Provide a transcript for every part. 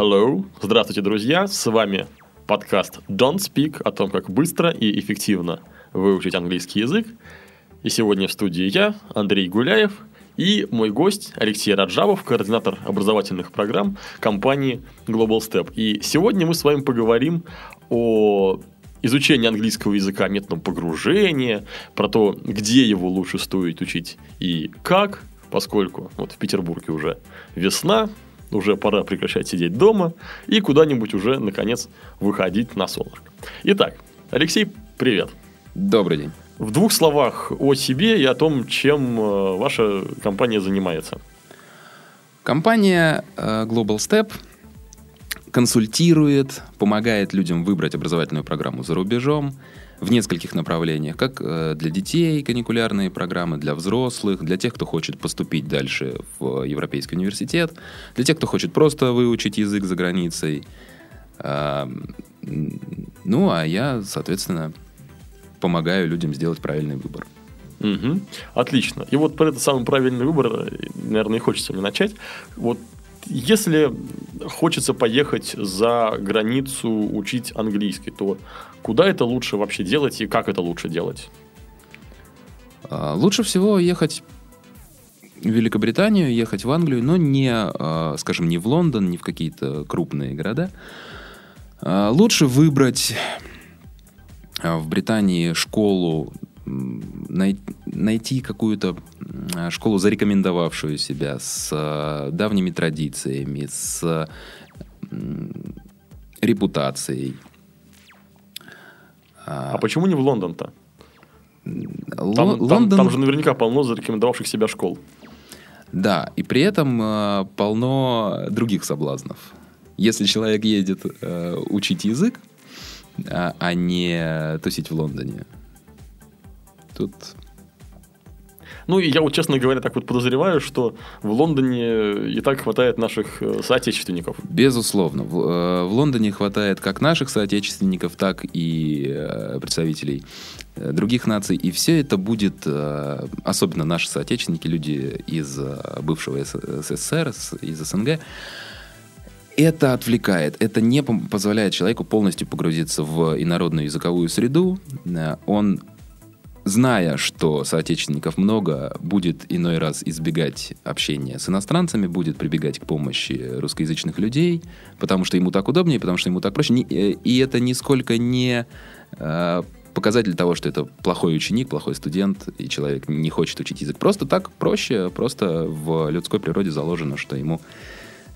Hello, здравствуйте, друзья, с вами подкаст Don't Speak о том, как быстро и эффективно выучить английский язык. И сегодня в студии я, Андрей Гуляев, и мой гость Алексей Раджабов, координатор образовательных программ компании Global Step. И сегодня мы с вами поговорим о изучении английского языка методом погружения, про то, где его лучше стоит учить и как, поскольку вот в Петербурге уже весна, уже пора прекращать сидеть дома и куда-нибудь уже, наконец, выходить на солнышко. Итак, Алексей, привет. Добрый день. В двух словах о себе и о том, чем э, ваша компания занимается. Компания э, Global Step консультирует, помогает людям выбрать образовательную программу за рубежом в нескольких направлениях, как э, для детей каникулярные программы, для взрослых, для тех, кто хочет поступить дальше в Европейский университет, для тех, кто хочет просто выучить язык за границей. Ну, а я, соответственно, помогаю людям сделать правильный выбор. Угу. Отлично. И вот про этот самый правильный выбор, наверное, и хочется мне начать. Вот если хочется поехать за границу учить английский, то куда это лучше вообще делать и как это лучше делать? А, лучше всего ехать в Великобританию, ехать в Англию, но не, а, скажем, не в Лондон, не в какие-то крупные города. А, лучше выбрать в Британии школу найти какую-то школу, зарекомендовавшую себя с э, давними традициями, с репутацией. А, а почему не в Лондон-то? Л- там, Лондон... там, там же наверняка полно зарекомендовавших себя школ. Да, и при этом э, полно других соблазнов. Если человек едет э, учить язык, а, а не тусить в Лондоне, тут... Ну, и я вот, честно говоря, так вот подозреваю, что в Лондоне и так хватает наших э, соотечественников. Безусловно. В, э, в Лондоне хватает как наших соотечественников, так и э, представителей других наций. И все это будет, особенно наши соотечественники, люди из бывшего СССР, из СНГ, это отвлекает, это не позволяет человеку полностью погрузиться в инородную языковую среду. Он зная, что соотечественников много, будет иной раз избегать общения с иностранцами, будет прибегать к помощи русскоязычных людей, потому что ему так удобнее, потому что ему так проще. Э, и это нисколько не э, показатель того, что это плохой ученик, плохой студент, и человек не хочет учить язык. Просто так проще, просто в людской природе заложено, что ему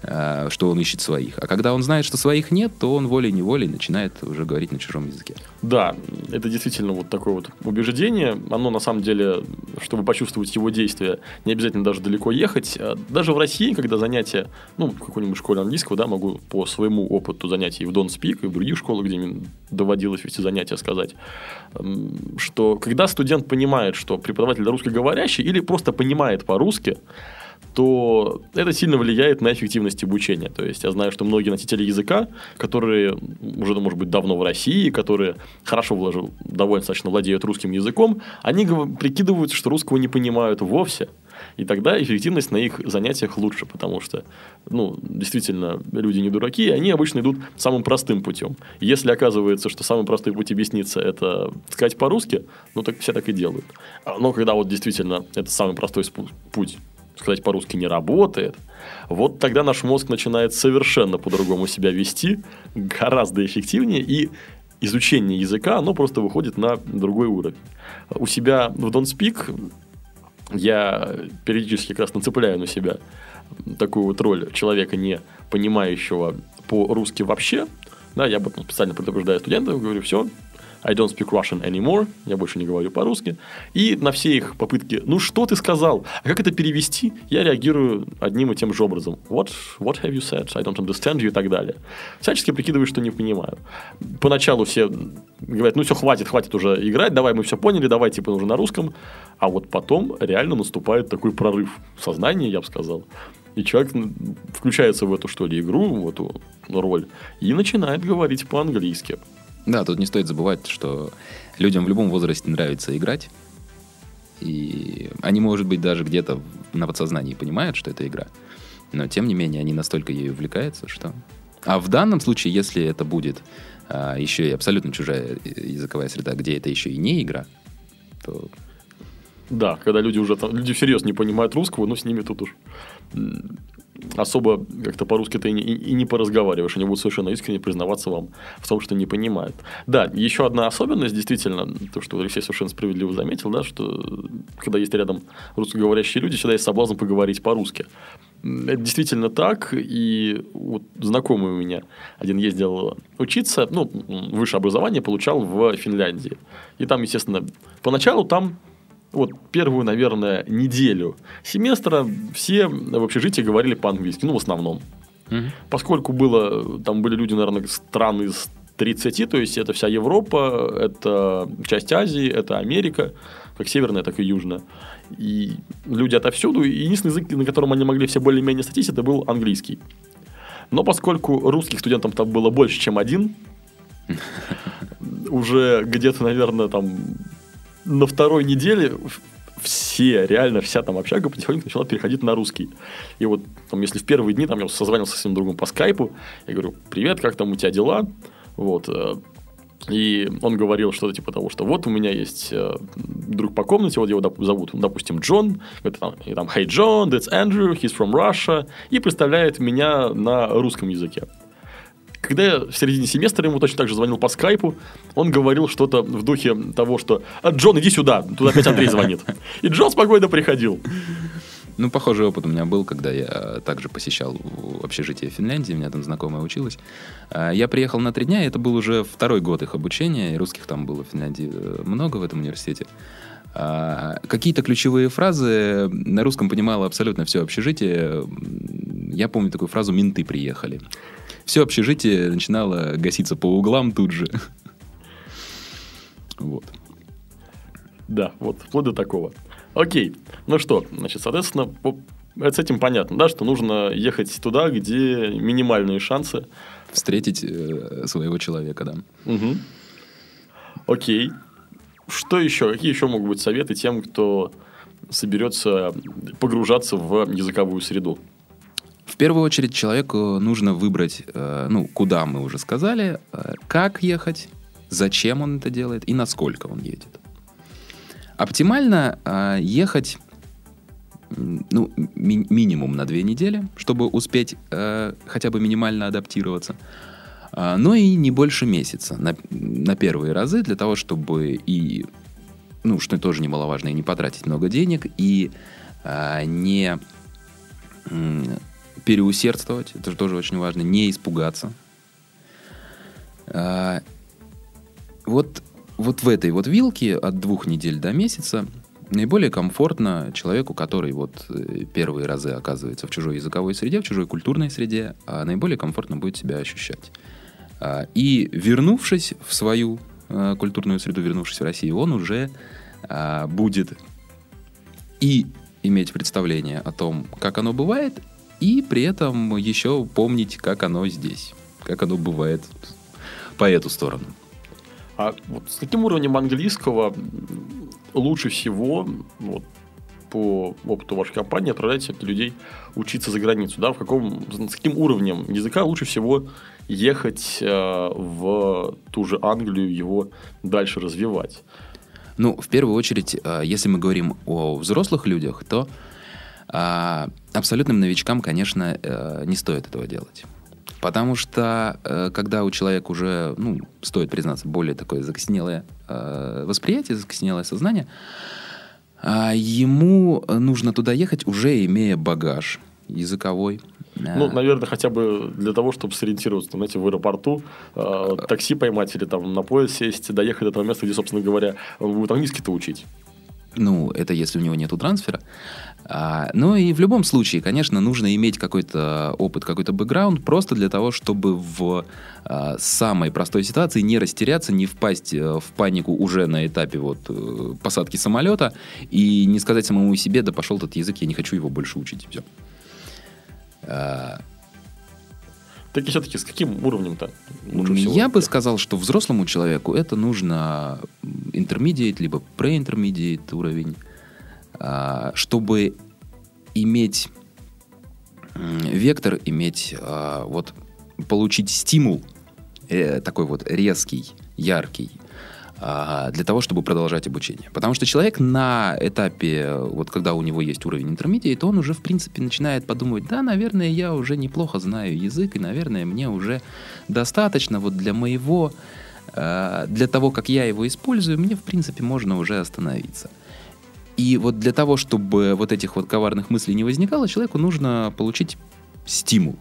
что он ищет своих. А когда он знает, что своих нет, то он волей-неволей начинает уже говорить на чужом языке. Да, это действительно вот такое вот убеждение. Оно на самом деле, чтобы почувствовать его действие, не обязательно даже далеко ехать. А даже в России, когда занятия, ну, в какой-нибудь школе английского, да, могу по своему опыту занятий в Don't Speak и в других школах, где мне доводилось вести занятия, сказать, что когда студент понимает, что преподаватель русскоговорящий или просто понимает по-русски, то это сильно влияет на эффективность обучения. То есть я знаю, что многие носители языка, которые уже, может быть, давно в России, которые хорошо вложил, довольно достаточно владеют русским языком, они прикидываются, что русского не понимают вовсе. И тогда эффективность на их занятиях лучше, потому что, ну, действительно, люди не дураки, и они обычно идут самым простым путем. Если оказывается, что самый простой путь объясниться – это сказать по-русски, ну, так все так и делают. Но когда вот действительно это самый простой путь сказать по-русски, не работает, вот тогда наш мозг начинает совершенно по-другому себя вести, гораздо эффективнее, и изучение языка, оно просто выходит на другой уровень. У себя в Don't Speak я периодически как раз нацепляю на себя такую вот роль человека, не понимающего по-русски вообще. Да, я об этом специально предупреждаю студентов, говорю, все, I don't speak Russian anymore, я больше не говорю по-русски. И на все их попытки, ну что ты сказал, а как это перевести, я реагирую одним и тем же образом. What, what have you said? I don't understand you и так далее. Всячески прикидываю, что не понимаю. Поначалу все говорят, ну все, хватит, хватит уже играть, давай, мы все поняли, давай, типа, уже на русском. А вот потом реально наступает такой прорыв в сознании, я бы сказал. И человек включается в эту, что ли, игру, в эту роль, и начинает говорить по-английски. Да, тут не стоит забывать, что людям в любом возрасте нравится играть. И они, может быть, даже где-то на подсознании понимают, что это игра. Но, тем не менее, они настолько ею увлекаются, что... А в данном случае, если это будет а, еще и абсолютно чужая языковая среда, где это еще и не игра, то... Да, когда люди уже там, люди всерьез не понимают русского, но с ними тут уж особо как-то по-русски ты и не, и не поразговариваешь, они будут совершенно искренне признаваться вам в том, что не понимают. Да, еще одна особенность, действительно, то, что Алексей совершенно справедливо заметил, да, что когда есть рядом русскоговорящие люди, всегда есть соблазн поговорить по-русски. Это действительно так, и вот знакомый у меня один ездил учиться, ну, высшее образование получал в Финляндии. И там, естественно, поначалу там вот первую, наверное, неделю семестра все в общежитии говорили по-английски, ну, в основном. Угу. Поскольку было, там были люди, наверное, стран из 30, то есть это вся Европа, это часть Азии, это Америка, как северная, так и южная. И люди отовсюду, и единственный язык, на котором они могли все более-менее статись, это был английский. Но поскольку русских студентов там было больше, чем один, уже где-то, наверное, там на второй неделе все, реально вся там общага потихоньку начала переходить на русский. И вот, там, если в первые дни там, я созвонился с своим другом по скайпу, я говорю, привет, как там у тебя дела? Вот. Э, и он говорил что-то типа того, что вот у меня есть э, друг по комнате, вот его зовут, допустим, Джон, и там, и там «Hey, John, that's Andrew, he's from Russia», и представляет меня на русском языке. Когда я в середине семестра ему точно так же звонил по скайпу, он говорил что-то в духе того, что «А, «Джон, иди сюда!» Тут опять Андрей звонит. И Джон спокойно приходил. Ну, похожий опыт у меня был, когда я также посещал общежитие Финляндии, у меня там знакомая училась. А, я приехал на три дня, и это был уже второй год их обучения, и русских там было в Финляндии э, много в этом университете. А, какие-то ключевые фразы на русском понимало абсолютно все общежитие. Я помню такую фразу «менты приехали» все общежитие начинало гаситься по углам тут же. Вот. Да, вот, вплоть до такого. Окей, ну что, значит, соответственно, с этим понятно, да, что нужно ехать туда, где минимальные шансы. Встретить э, своего человека, да. Угу. Окей. Что еще? Какие еще могут быть советы тем, кто соберется погружаться в языковую среду? В первую очередь человеку нужно выбрать, э, ну, куда мы уже сказали, э, как ехать, зачем он это делает и насколько он едет. Оптимально э, ехать ну, ми- минимум на две недели, чтобы успеть хотя бы минимально адаптироваться. но и не больше месяца на, на первые разы для того, чтобы и, ну, что тоже немаловажно, и не потратить много денег, и не переусердствовать, это же тоже очень важно, не испугаться. А, вот, вот в этой вот вилке от двух недель до месяца наиболее комфортно человеку, который вот э, первые разы оказывается в чужой языковой среде, в чужой культурной среде, а наиболее комфортно будет себя ощущать. А, и вернувшись в свою а, культурную среду, вернувшись в Россию, он уже а, будет и иметь представление о том, как оно бывает, и при этом еще помнить, как оно здесь, как оно бывает по эту сторону. А вот с каким уровнем английского лучше всего вот, по опыту вашей компании отправлять людей учиться за границу? Да? В каком, с каким уровнем языка лучше всего ехать э, в ту же Англию, его дальше развивать? Ну, в первую очередь, э, если мы говорим о взрослых людях, то а абсолютным новичкам, конечно, э, не стоит этого делать. Потому что э, когда у человека уже, ну, стоит признаться, более такое закоснелое э, восприятие, закоснелое сознание, а ему нужно туда ехать, уже имея багаж языковой, Ну, наверное, хотя бы для того, чтобы сориентироваться, знаете, в аэропорту, э, такси поймать или там на поезд сесть, доехать до того места, где, собственно говоря, он будет английский-то учить. Ну, это если у него нету трансфера. А, ну и в любом случае, конечно, нужно иметь какой-то опыт, какой-то бэкграунд, просто для того, чтобы в а, самой простой ситуации не растеряться, не впасть э, в панику уже на этапе вот э, посадки самолета и не сказать самому себе, да пошел этот язык, я не хочу его больше учить. Все. А, Так и все-таки с каким уровнем-то лучше всего? Я бы сказал, что взрослому человеку это нужно intermediate, либо pre-intermediate уровень, а, чтобы иметь вектор, иметь а, вот получить стимул э, такой вот резкий, яркий, для того, чтобы продолжать обучение. Потому что человек на этапе, вот когда у него есть уровень интермедиат, он уже, в принципе, начинает подумывать, да, наверное, я уже неплохо знаю язык, и, наверное, мне уже достаточно вот для моего, э, для того, как я его использую, мне, в принципе, можно уже остановиться. И вот для того, чтобы вот этих вот коварных мыслей не возникало, человеку нужно получить стимул.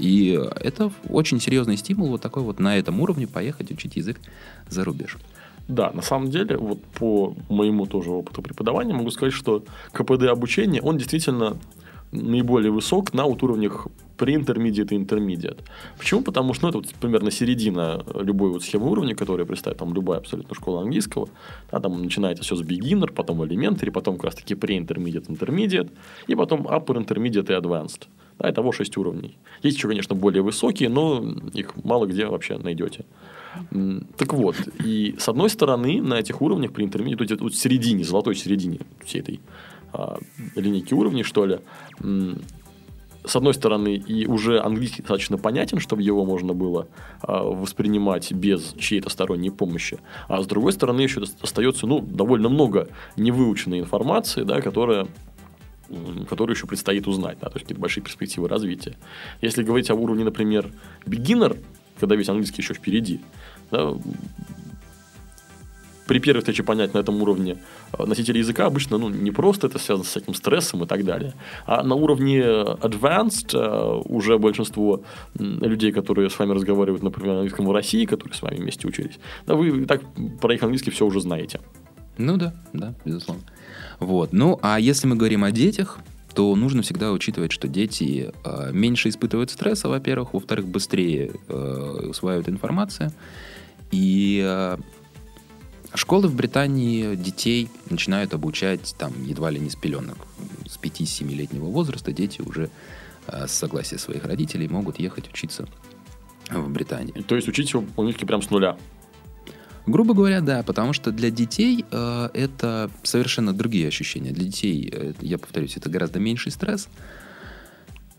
И это очень серьезный стимул вот такой вот на этом уровне поехать учить язык за рубеж. Да, на самом деле, вот по моему тоже опыту преподавания могу сказать, что КПД обучения, он действительно наиболее высок на вот уровнях pre-intermediate и intermediate. Почему? Потому что ну, это вот примерно середина любой вот схемы уровня, которая представит там любая абсолютно школа английского. Да, там начинается все с beginner, потом elementary, потом как раз таки pre-intermediate, intermediate, и потом upper intermediate и advanced. Да, итого 6 уровней. Есть еще, конечно, более высокие, но их мало где вообще найдете. Так вот, и с одной стороны, на этих уровнях при интермедиате, вот, в середине, золотой середине всей этой а, линейки уровней, что ли, с одной стороны, и уже английский достаточно понятен, чтобы его можно было а, воспринимать без чьей-то сторонней помощи. А с другой стороны, еще остается ну, довольно много невыученной информации, да, которая которую еще предстоит узнать, да, то есть какие-то большие перспективы развития. Если говорить о уровне, например, beginner, когда весь английский еще впереди, да, при первой встрече понять на этом уровне э, носителя языка обычно ну, не просто это связано с всяким стрессом и так далее, а на уровне advanced э, уже большинство людей, которые с вами разговаривают, например, на английском в России, которые с вами вместе учились, да, вы так про их английский все уже знаете. Ну да, да, безусловно. Вот. Ну, а если мы говорим о детях, то нужно всегда учитывать, что дети э, меньше испытывают стресса, во-первых, во-вторых, быстрее э, усваивают информацию. И э, школы в Британии детей начинают обучать там едва ли не с пеленок. С 5-7-летнего возраста дети уже э, с согласия своих родителей могут ехать учиться в Британию. И то есть учить его прям с нуля. Грубо говоря, да, потому что для детей э, это совершенно другие ощущения. Для детей, э, я повторюсь, это гораздо меньший стресс.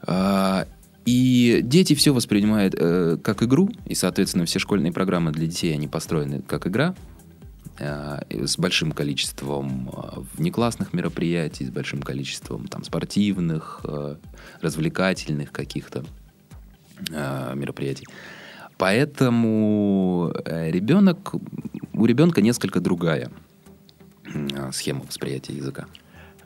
А, и дети все воспринимают э, как игру, и, соответственно, все школьные программы для детей, они построены как игра, э, с большим количеством э, внеклассных мероприятий, с большим количеством там, спортивных, э, развлекательных каких-то э, мероприятий. Поэтому э, ребенок, у ребенка несколько другая м, схема восприятия языка.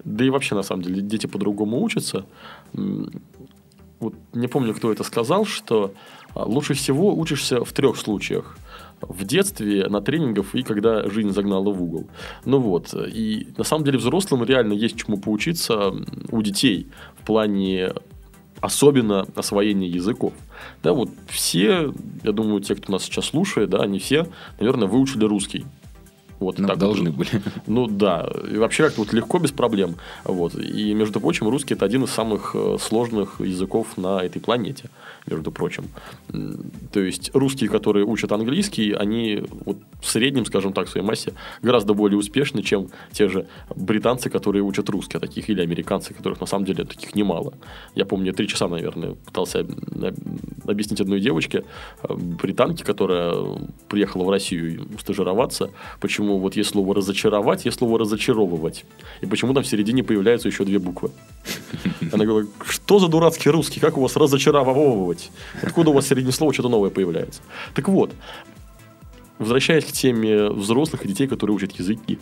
Да и вообще, на самом деле, дети по-другому учатся. Вот не помню, кто это сказал, что а, лучше всего учишься в трех случаях. В детстве, на тренингах и когда жизнь загнала в угол. Ну вот. И на самом деле взрослым реально есть чему поучиться у детей в плане особенно освоения языков. Да, вот все, я думаю, те, кто нас сейчас слушает, да, они все, наверное, выучили русский. Вот Ну, так вот. должны были. Ну да, и вообще как-то вот легко, без проблем. Вот. И, между прочим, русский это один из самых э, сложных языков на этой планете, между прочим. То есть русские, которые учат английский, они вот в среднем, скажем так, в своей массе гораздо более успешны, чем те же британцы, которые учат русский, а таких или американцы, которых на самом деле таких немало. Я помню, три часа, наверное, пытался об- объяснить одной девочке, э, британке, которая приехала в Россию стажироваться, почему вот есть слово разочаровать, есть слово разочаровывать. И почему там в середине появляются еще две буквы. Она говорит, что за дурацкий русский, как у вас разочаровывать? Откуда у вас в середине слова что-то новое появляется? Так вот, возвращаясь к теме взрослых и детей, которые учат языки,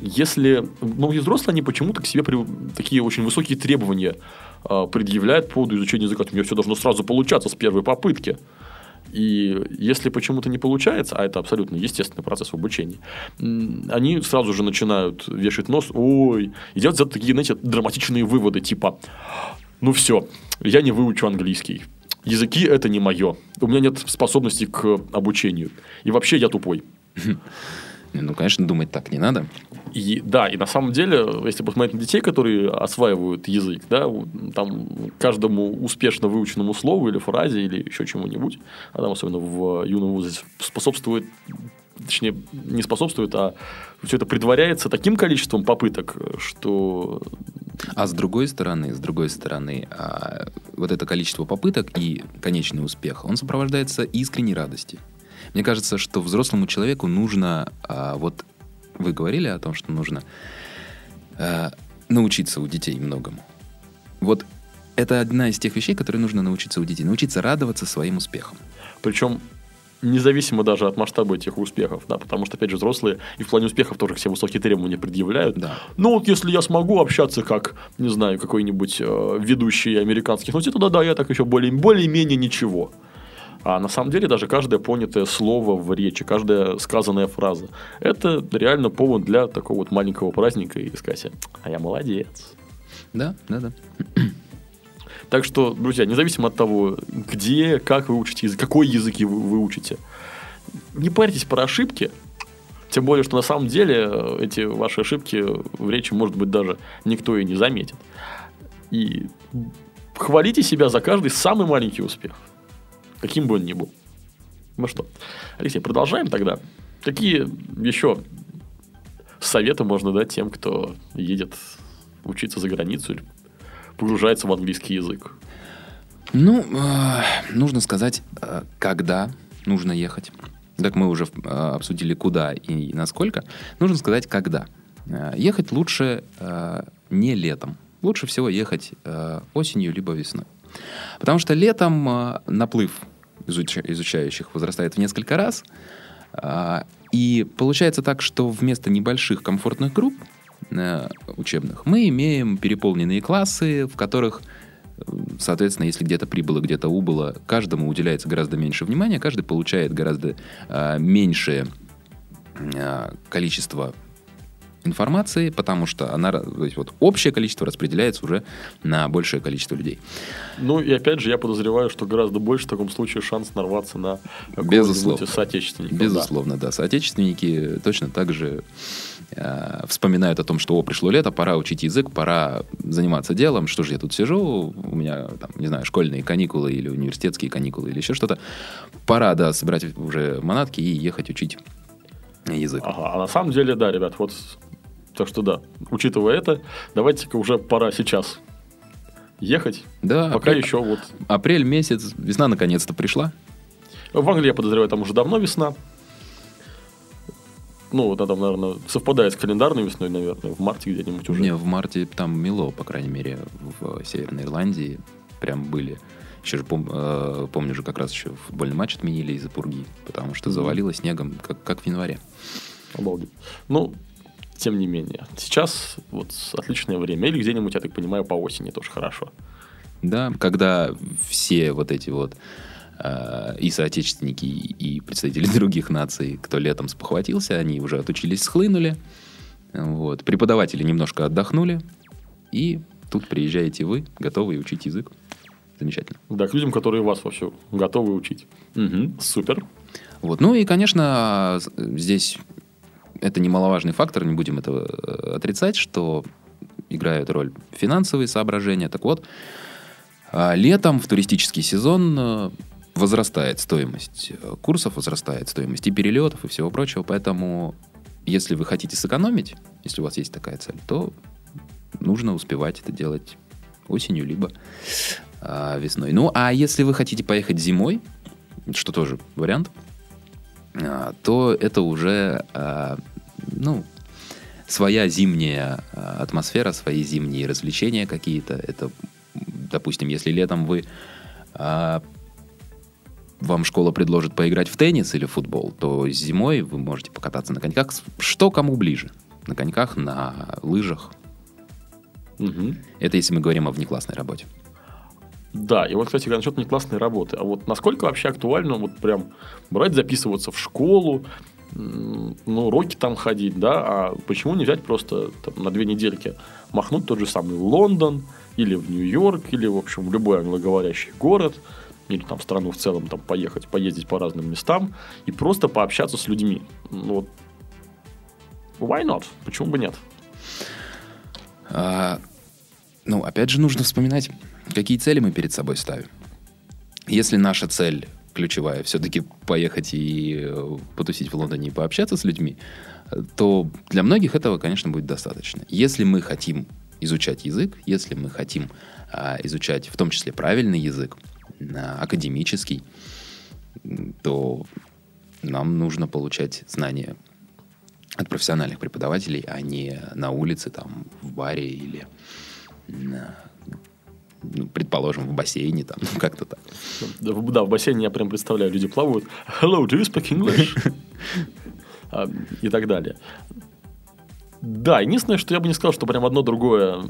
если... Ну, и взрослые, они почему-то к себе при- такие очень высокие требования а, предъявляет по поводу изучения языка. У меня все должно сразу получаться с первой попытки. И если почему-то не получается, а это абсолютно естественный процесс м, они сразу же начинают вешать нос, ой, и делать такие, знаете, драматичные выводы, типа, ну все, я не выучу английский. Языки это не мое. У меня нет способности к обучению. И вообще я тупой. Ну, конечно, думать так не надо. И да, и на самом деле, если посмотреть на детей, которые осваивают язык, да, там каждому успешно выученному слову или фразе или еще чему-нибудь, а там особенно в юном возрасте способствует, точнее, не способствует, а все это предваряется таким количеством попыток, что А с другой стороны, с другой стороны, а, вот это количество попыток и конечный успех, он сопровождается искренней радостью. Мне кажется, что взрослому человеку нужно, а, вот вы говорили о том, что нужно а, научиться у детей многому. Вот это одна из тех вещей, которые нужно научиться у детей. Научиться радоваться своим успехам. Причем независимо даже от масштаба этих успехов, да, потому что, опять же, взрослые и в плане успехов тоже все высокие требования предъявляют. Да. Ну, вот если я смогу общаться как, не знаю, какой-нибудь э, ведущий американских новостей, то да-да, я так еще более, более-менее ничего. А на самом деле даже каждое понятое слово в речи, каждая сказанная фраза, это реально повод для такого вот маленького праздника и сказать, а я молодец. Да, да, да. Так что, друзья, независимо от того, где, как вы учите язык, какой язык вы, вы учите, не парьтесь про ошибки. Тем более, что на самом деле э, эти ваши ошибки в речи, может быть, даже никто и не заметит. И хвалите себя за каждый самый маленький успех. Каким бы он ни был. Ну что, Алексей, продолжаем тогда. Какие еще советы можно дать тем, кто едет учиться за границу или погружается в английский язык? Ну, э, нужно сказать, э, когда нужно ехать. Как мы уже э, обсудили, куда и насколько. Нужно сказать, когда. Э, Ехать лучше э, не летом. Лучше всего ехать э, осенью либо весной. Потому что летом э, наплыв изуч- изучающих возрастает в несколько раз. А, И получается так, что вместо небольших комфортных групп э, учебных мы имеем переполненные классы, в которых, э, соответственно, если где-то прибыло, где-то убыло, каждому уделяется гораздо меньше внимания, каждый получает гораздо э, меньшее э, количество информации, потому что она, то есть вот общее количество распределяется уже на большее количество людей. Ну и опять же, я подозреваю, что гораздо больше в таком случае шанс нарваться на Безусловно. соотечественников. Безусловно, да. Соотечественники точно так же э, вспоминают о том, что о, пришло лето, пора учить язык, пора заниматься делом. Что же я тут сижу? У меня, там, не знаю, школьные каникулы или университетские каникулы или еще что-то. Пора, да, собирать уже манатки и ехать учить язык. Ага, а на самом деле, да, ребят, вот так что да, учитывая это, давайте-ка уже пора сейчас ехать, Да, пока апрель, еще вот... апрель месяц, весна наконец-то пришла. В Англии, я подозреваю, там уже давно весна. Ну, вот она там, наверное, совпадает с календарной весной, наверное, в марте где-нибудь уже. Не, в марте там мело, по крайней мере, в Северной Ирландии прям были. Еще же пом- э, помню же, как раз еще футбольный матч отменили из-за пурги, потому что завалило снегом, как, как в январе. Обалдеть. Ну, тем не менее. Сейчас вот отличное время. Или где-нибудь, я так понимаю, по осени тоже хорошо. Да, когда все вот эти вот э, и соотечественники, и и представители других наций, кто летом спохватился, они уже отучились, схлынули. Вот. Преподаватели немножко отдохнули, и тут приезжаете вы, готовые учить язык. Замечательно. Да, к людям, которые вас вовсю готовы учить. Мгм, супер. Вот. Ну и, конечно, здесь это немаловажный фактор, не будем этого э, отрицать, что играют роль финансовые соображения. Так вот, а, летом в туристический сезон э, возрастает стоимость э, курсов, возрастает стоимость и перелетов, и всего прочего. Поэтому, если вы хотите сэкономить, если у вас есть такая цель, то нужно успевать это делать осенью, либо а, весной. Ну, а если вы хотите поехать зимой, что тоже вариант, а, то это уже, а, ну, своя зимняя атмосфера, свои зимние развлечения какие-то. Это, допустим, если летом вы вам школа предложит поиграть в теннис или в футбол, то зимой вы можете покататься на коньках. Что кому ближе? На коньках, на лыжах. Мгм. Это если мы говорим о внеклассной работе. Да, и вот, кстати, насчет неклассной работы. А вот насколько вообще актуально вот прям брать, записываться в школу, ну, уроки там ходить, да, а почему не взять просто там, на две недельки, махнуть тот же самый Лондон, или в Нью-Йорк, или, в общем, в любой англоговорящий город, или там в страну в целом, там поехать, поездить по разным местам и просто пообщаться с людьми. Ну, вот, why not? Почему бы нет? А, ну, опять же, нужно вспоминать, какие цели мы перед собой ставим. Если наша цель ключевая все-таки поехать и э, потусить в Лондоне и пообщаться с людьми, то для многих этого, конечно, будет достаточно. Если мы хотим изучать язык, если мы хотим а, изучать в том числе правильный язык, а, академический, то нам нужно получать знания от профессиональных преподавателей, а не на улице, там, в баре или, ну, предположим, в бассейне, там, ну, как-то так. Да, в- да, в бассейне я прям представляю, люди плавают. Hello, do you speak English? А, И так далее. Да, единственное, что я бы не сказал, что прям одно другое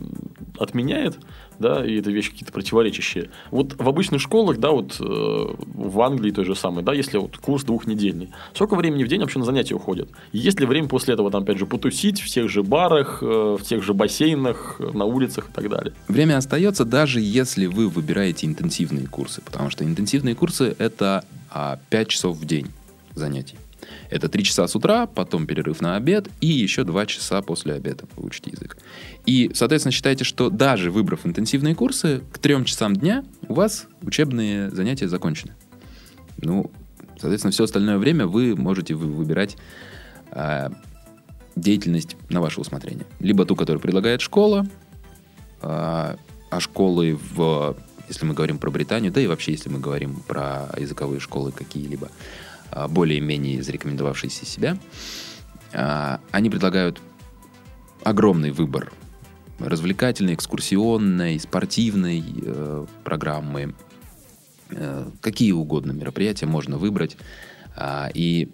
отменяет, да, и это вещи какие-то противоречащие. Вот в обычных школах, да, вот э, в Англии той же самой, да, если вот курс двухнедельный, сколько времени в день вообще на занятия уходит? Есть ли время после этого, там, опять же, потусить в тех же барах, э, в тех же бассейнах, на улицах и так далее? Время остается, даже если вы выбираете интенсивные курсы, потому что интенсивные курсы — это а, 5 часов в день занятий. Это 3 часа с утра, потом перерыв на обед и еще 2 часа после обеда вы учите язык. И, соответственно, считайте, что даже выбрав интенсивные курсы, к 3 часам дня у вас учебные занятия закончены. Ну, соответственно, все остальное время вы можете вы- выбирать а, деятельность на ваше усмотрение. Либо ту, которую предлагает школа, а, а школы в, если мы говорим про Британию, да и вообще, если мы говорим про языковые школы какие-либо, более-менее зарекомендовавшиеся себя, а, они предлагают огромный выбор развлекательной, экскурсионной, спортивной э, программы, э, какие угодно мероприятия можно выбрать. А, И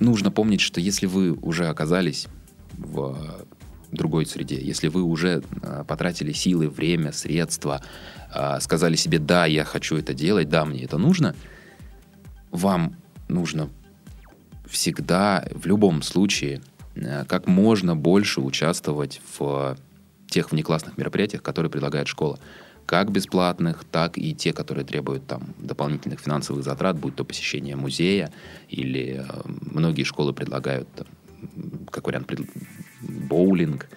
нужно помнить, что если вы уже оказались в другой среде, если вы уже а, потратили силы, время, средства, а, сказали себе, да, я хочу это делать, да, мне это нужно, вам нужно всегда, в любом случае, э, как можно больше участвовать в тех внеклассных мероприятиях, которые предлагает школа. Как бесплатных, так и те, которые требуют там дополнительных финансовых затрат, будь то посещение музея, или э, многие школы предлагают, там, как вариант, пред- боулинг.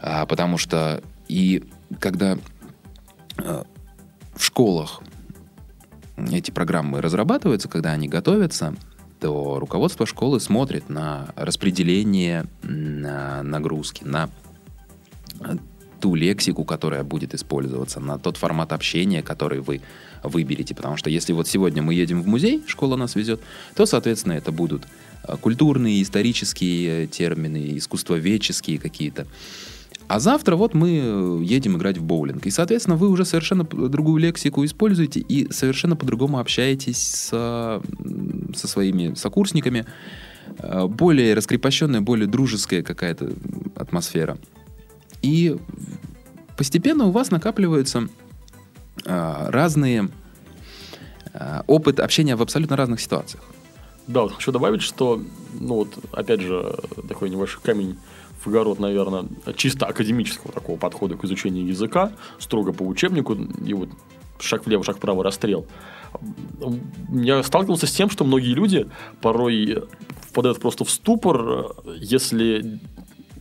А, потому что и когда э, в школах эти программы разрабатываются, когда они готовятся, то руководство школы смотрит на распределение на нагрузки, на э, ту лексику, которая будет использоваться, на тот формат общения, который вы выберете. Потому что если вот сегодня мы едем в музей, школа нас везет, то, соответственно, это будут э, культурные, исторические э, термины, искусствоведческие какие-то. А завтра вот мы э, едем играть в боулинг. И, соответственно, вы уже совершенно другую лексику используете и совершенно по-другому общаетесь с, м, со своими сокурсниками. Э, Более раскрепощенная, более дружеская какая-то атмосфера. И постепенно у вас накапливаются а, разные а, опыт общения в абсолютно разных ситуациях. Да, вот хочу добавить, что, ну вот, опять же, такой небольшой камень в огород, наверное, чисто академического такого подхода к изучению языка, строго по учебнику, и вот шаг влево, шаг вправо, расстрел. Я сталкивался с тем, что многие люди порой впадают просто в ступор, если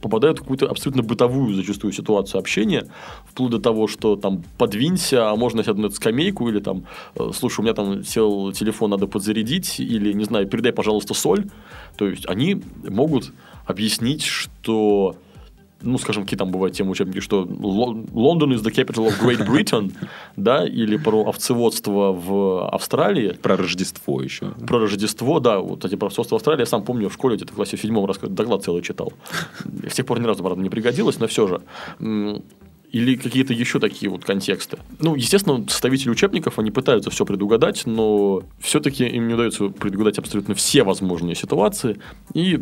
попадают в какую-то абсолютно бытовую зачастую ситуацию общения, вплоть до того, что там подвинься, а можно сядь на эту скамейку, или там, э, слушай, у меня там сел телефон, надо подзарядить, или, не знаю, передай, пожалуйста, соль. То есть они могут объяснить, что ну, скажем, какие там бывают темы учебники, что Ло- Лондон is the capital of Great Britain, да, или про овцеводство в Австралии, Про Рождество еще. про Рождество, да, вот эти про овцеводство в Австралии, я сам помню, в школе где-то в классе седьмом раз доклад целый читал. С тех пор ни разу, правда, не пригодилось, но все же. Или какие-то еще такие вот контексты. Ну, естественно, составители учебников, они пытаются все предугадать, но все-таки им не удается предугадать абсолютно все возможные ситуации. И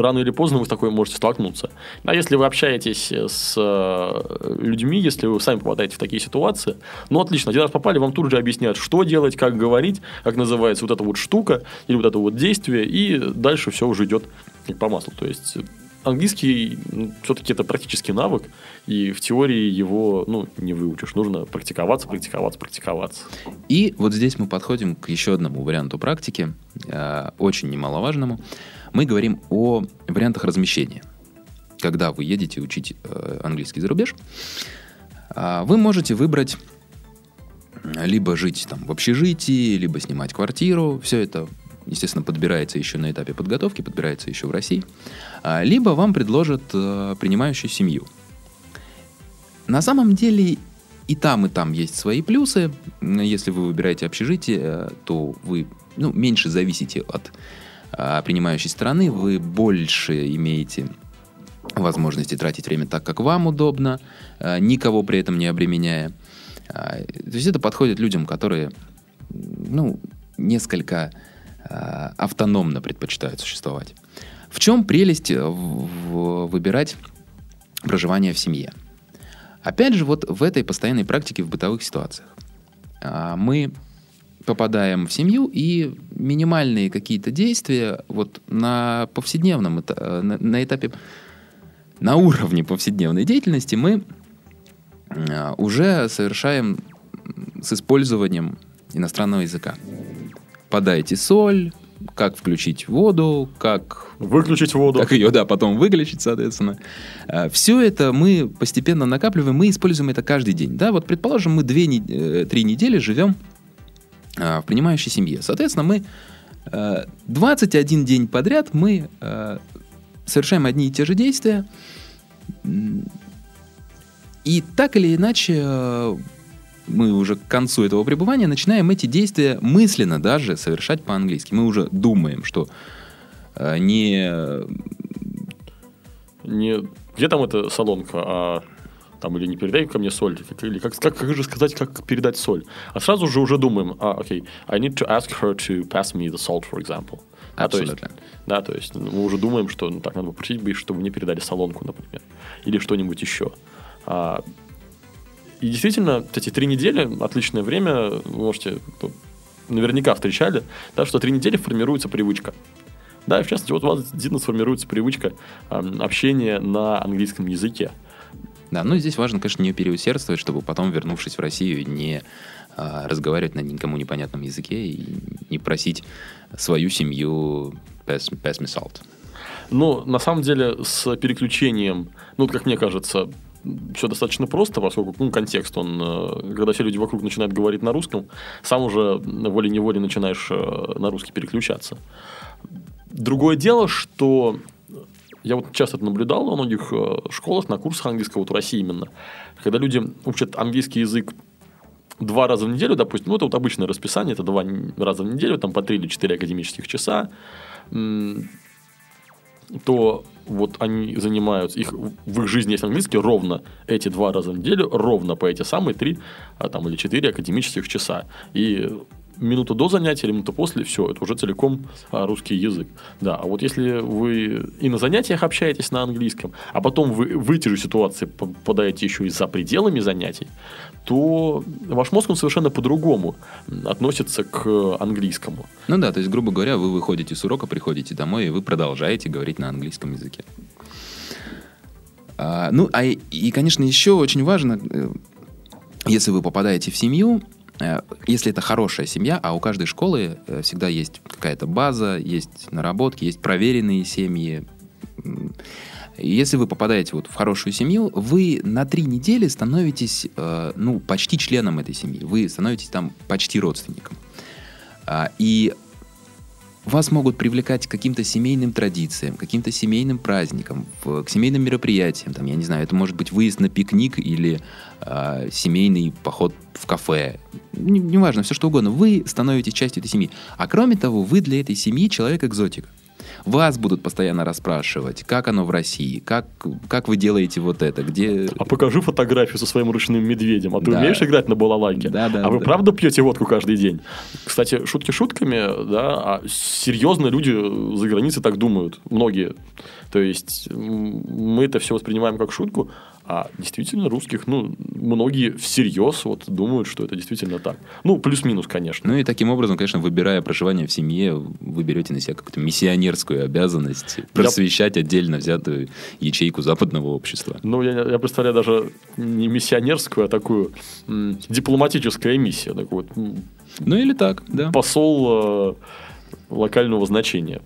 рано или поздно вы с такой можете столкнуться. А если вы общаетесь с э, людьми, если вы сами попадаете в такие ситуации, ну, отлично, один раз попали, вам тут же объясняют, что делать, как говорить, как называется вот эта вот штука или вот это вот действие, и дальше все уже идет по маслу. То есть английский ну, все-таки это практический навык, и в теории его ну, не выучишь. Нужно практиковаться, практиковаться, практиковаться. И вот здесь мы подходим к еще одному варианту практики, э, очень немаловажному. Мы говорим о вариантах размещения. Когда вы едете учить э, английский за рубеж, э, вы можете выбрать либо жить там в общежитии, либо снимать квартиру. Все это, естественно, подбирается еще на этапе подготовки, подбирается еще в России. А, либо вам предложат э, принимающую семью. На самом деле и там, и там есть свои плюсы. Если вы выбираете общежитие, э, то вы ну, меньше зависите от а, принимающей стороны, вы больше имеете возможности тратить время так, как вам удобно, а, никого при этом не обременяя. А, то есть это подходит людям, которые ну, несколько автономно предпочитают существовать. В чем прелесть выбирать проживание в семье? Опять же, вот в этой постоянной практике в бытовых ситуациях. Мы попадаем в семью, и минимальные какие-то действия вот на повседневном, на, на этапе, на уровне повседневной деятельности мы а, уже совершаем с использованием иностранного языка. Подайте соль, как включить воду, как... Выключить воду. Как ее, да, потом выключить, соответственно. А, Все это мы постепенно накапливаем, мы используем это каждый день. Да, вот, предположим, мы две, э, три недели живем Э, в принимающей семье. Соответственно, мы 21 э, день подряд мы э, совершаем одни и те же действия. И так или иначе мы уже к концу этого пребывания начинаем эти действия мысленно даже совершать по-английски. Мы уже думаем, что не... Не где там эта салонка, а там, или не передай ко мне соль, или как, как, как же сказать, как передать соль. А сразу же уже думаем, а, окей, okay, I need to ask her to pass me the salt, for example. А, то есть, да, то есть мы уже думаем, что ну, так надо попросить бы, чтобы мне передали солонку, например, или что-нибудь еще. А, и действительно, эти три недели отличное время, вы можете наверняка встречали, да, что три недели формируется привычка. Да, в частности, вот у вас действительно сформируется привычка э, общения на английском языке. Да, ну здесь важно, конечно, не переусердствовать, чтобы потом, вернувшись в Россию, не а, разговаривать на никому непонятном языке и не просить свою семью pass, pass me salt. Ну, на самом деле, с переключением, ну, как мне кажется, все достаточно просто, поскольку ну, контекст, он, э, когда все люди вокруг начинают говорить на русском, сам уже волей-неволей начинаешь э, на русский переключаться. Другое дело, что я вот часто это наблюдал на многих э, школах, на курсах английского, вот в России именно. Когда люди учат английский язык два раза в неделю, допустим, ну, это вот обычное расписание, это два раза в неделю, там по три или четыре академических часа, то вот они занимаются, их, в их жизни есть английский ровно эти два раза в неделю, ровно по эти самые три а, там, или четыре академических часа. И минуту до занятия или минуту после, все, это уже целиком а, русский язык. Да, а вот если вы и на занятиях общаетесь на английском, а потом вы в эти же ситуации попадаете еще и за пределами занятий, то ваш мозг он совершенно по-другому относится к английскому. Ну да, то есть, грубо говоря, вы выходите с урока, приходите домой, и вы продолжаете говорить на английском языке. А, ну, а и, и, конечно, еще очень важно, э, если вы попадаете в семью, если это хорошая семья, а у каждой школы э, всегда есть какая-то база, есть наработки, есть проверенные семьи. Если вы попадаете вот в хорошую семью, вы на три недели становитесь, э, ну, почти членом этой семьи. Вы становитесь там почти родственником. А, и вас могут привлекать к каким-то семейным традициям, каким-то семейным праздникам, к семейным мероприятиям. Там, я не знаю, это может быть выезд на пикник или э, семейный поход в кафе. Неважно, не все что угодно. Вы становитесь частью этой семьи. А кроме того, вы для этой семьи человек-экзотик. Вас будут постоянно расспрашивать, как оно в России, как, как вы делаете вот это, где... А покажи фотографию со своим ручным медведем. А ты Да. умеешь играть на балалайке? Да, да, а вы да. правда пьете водку каждый день? Кстати, шутки шутками, да, а серьезно люди за границей так думают. Многие. То есть, мы это все воспринимаем как шутку, а действительно русских, ну, многие всерьез вот думают, что это действительно так. Ну, плюс-минус, конечно. Ну и таким образом, конечно, выбирая проживание в семье, вы берете на себя какую-то миссионерскую обязанность просвещать отдельно взятую ячейку западного общества. Ну, я, я представляю даже не миссионерскую, а такую м, дипломатическую миссию. Такой вот Ну или так, да. посол э, локального значения.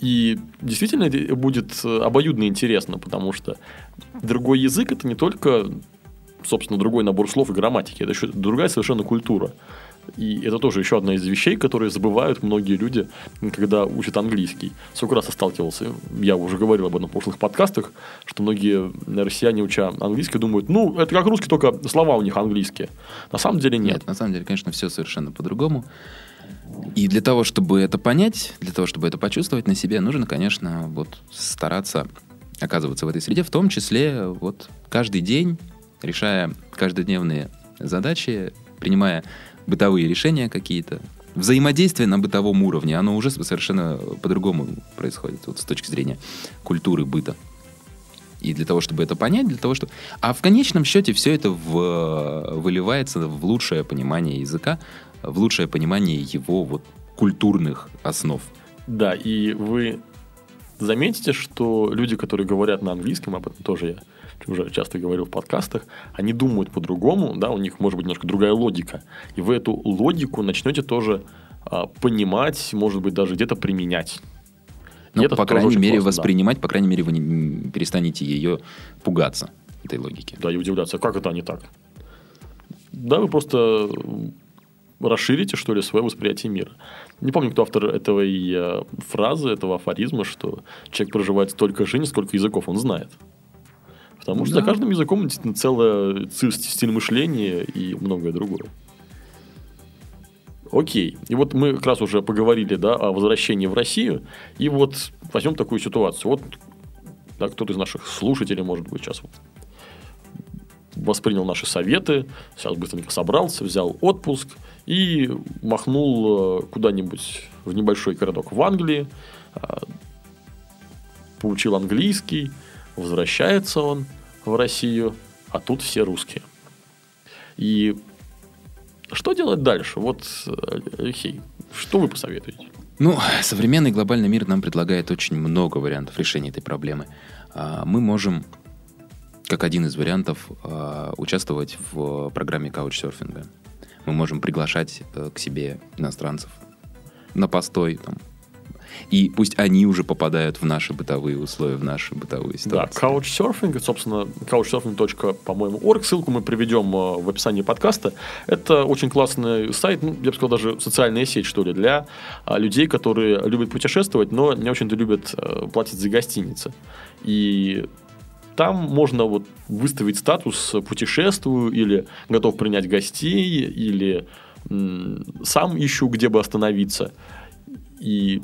И действительно будет э, обоюдно интересно, потому что другой язык это не только, собственно, другой набор слов и грамматики, это еще другая совершенно культура. И это тоже еще одна из вещей, которые забывают многие люди, когда учат английский. Сколько раз я сталкивался, я уже говорил об этом в прошлых подкастах, что многие россияне, уча английский, думают, ну, это как русский, только слова у них английские. На самом деле нет. Нет, на самом деле, конечно, все совершенно по-другому. И для того, чтобы это понять, для того, чтобы это почувствовать на себе, нужно, конечно, вот стараться оказываться в этой среде, в том числе вот каждый день, решая каждодневные задачи, принимая бытовые решения какие-то. Взаимодействие на бытовом уровне, оно уже совершенно по-другому происходит, вот с точки зрения культуры быта. И для того, чтобы это понять, для того, чтобы... А в конечном счете все это в- выливается в лучшее понимание языка, в лучшее понимание его вот культурных основ. Да, и вы заметите, что люди, которые говорят на английском, об этом тоже я уже часто говорил в подкастах, они думают по-другому, да, у них может быть немножко другая логика. И вы эту логику начнете тоже а, понимать, может быть, даже где-то применять. Ну, по крайней мере, классно, да. воспринимать, по крайней мере, вы не- не перестанете ее пугаться, этой логики. Да, и удивляться, как это не так? Да, вы просто расширите, что ли, свое восприятие мира. Не помню, кто автор этой э, фразы, этого афоризма, что человек проживает столько жизней, сколько языков он знает. Потому что Да. за каждым языком действительно целый стиль мышления и многое другое. Окей. И вот мы как раз уже поговорили да, о возвращении в Россию. И вот возьмем такую ситуацию. Вот да, кто-то из наших слушателей, может быть, сейчас вот воспринял наши советы, сейчас быстренько собрался, взял отпуск и махнул э, куда-нибудь в небольшой городок в Англии, а, получил английский, возвращается он в Россию, а тут все русские. И что делать дальше? Вот, э, Алексей, что вы посоветуете? Ну, современный глобальный мир нам предлагает очень много вариантов решения этой проблемы. А, Мы можем, как один из вариантов, а, участвовать в программе каучсерфинга. Мы можем приглашать э, к себе иностранцев на постой. Там, и пусть они уже попадают в наши бытовые условия, в наши бытовые Да, ситуации. Couchsurfing, собственно, couchsurfing. по-моему, org, ссылку мы приведем э, в описании подкаста. Это очень классный сайт, ну, я бы сказал, даже социальная сеть, что ли, для а, людей, которые любят путешествовать, но не очень-то любят э, платить за гостиницы. И там можно вот выставить статус «путешествую» или «готов принять гостей», или «сам ищу, где бы остановиться». И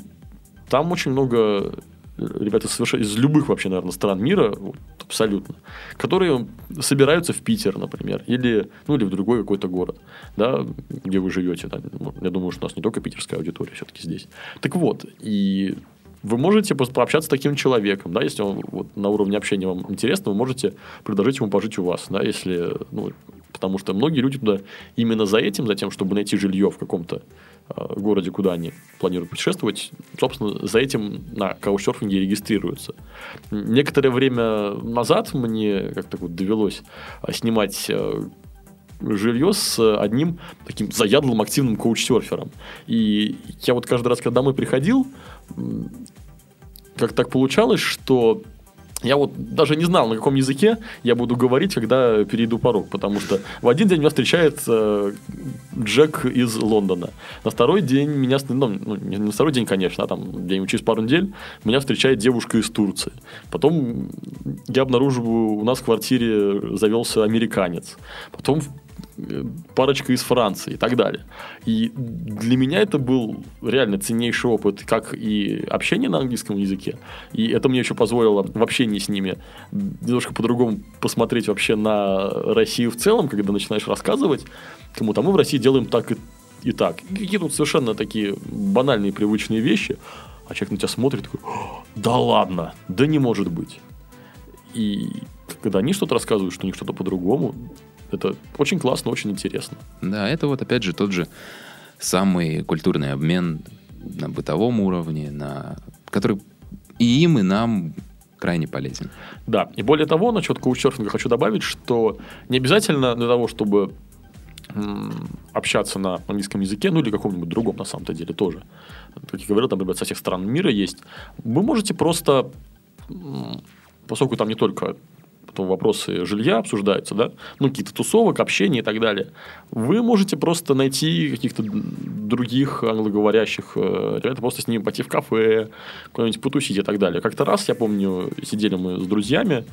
там очень много ребята совершенно из любых вообще, наверное, стран мира, вот, абсолютно, которые собираются в Питер, например, или, ну, или в другой какой-то город, да, где вы живете. Там, я думаю, что у нас не только питерская аудитория все-таки здесь. Так вот, и вы можете пообщаться с таким человеком, да, если он вот, на уровне общения вам интересно, вы можете предложить ему пожить у вас, да, если, ну, потому что многие люди туда именно за этим, за тем, чтобы найти жилье в каком-то э, городе, куда они планируют путешествовать, собственно, за этим на каучсерфинге регистрируются. Некоторое время назад мне как-то вот довелось а, снимать э, жилье с одним таким заядлым активным коуч-серфером. И я вот каждый раз, когда домой приходил, как так получалось, что я вот даже не знал, на каком языке я буду говорить, когда перейду порог, потому что в один день меня встречает э, Джек из Лондона, на второй день меня, ну, ну, не на второй день, конечно, а там день через пару недель меня встречает девушка из Турции. Потом я обнаруживаю, у нас в квартире завелся американец. Потом парочка из Франции и так далее. И для меня это был реально ценнейший опыт, как и общение на английском языке, и это мне еще позволило в общении с ними немножко по-другому посмотреть вообще на Россию в целом, когда начинаешь рассказывать кому-то, мы в России делаем так и, и так. И какие-то вот совершенно такие банальные привычные вещи, а человек на тебя смотрит такой, да ладно, да не может быть. И когда они что-то рассказывают, что у них что-то по-другому, это очень классно, очень интересно. Да, это вот опять же тот же самый культурный обмен на бытовом уровне, на который и им, и нам крайне полезен. Да, и более того, насчет коучсерфинга хочу добавить, что не обязательно для того, чтобы общаться на английском языке, ну или каком-нибудь другом на самом-то деле тоже. Как я говорил, там ребят со всех стран мира есть. Вы можете просто, поскольку там не только потом вопросы жилья обсуждаются, да, ну, какие-то тусовок, общения и так далее. Вы можете просто найти каких-то других англоговорящих э, ребят, просто с ними пойти в кафе, куда-нибудь потусить и так далее. Как-то раз, я помню, сидели мы с друзьями,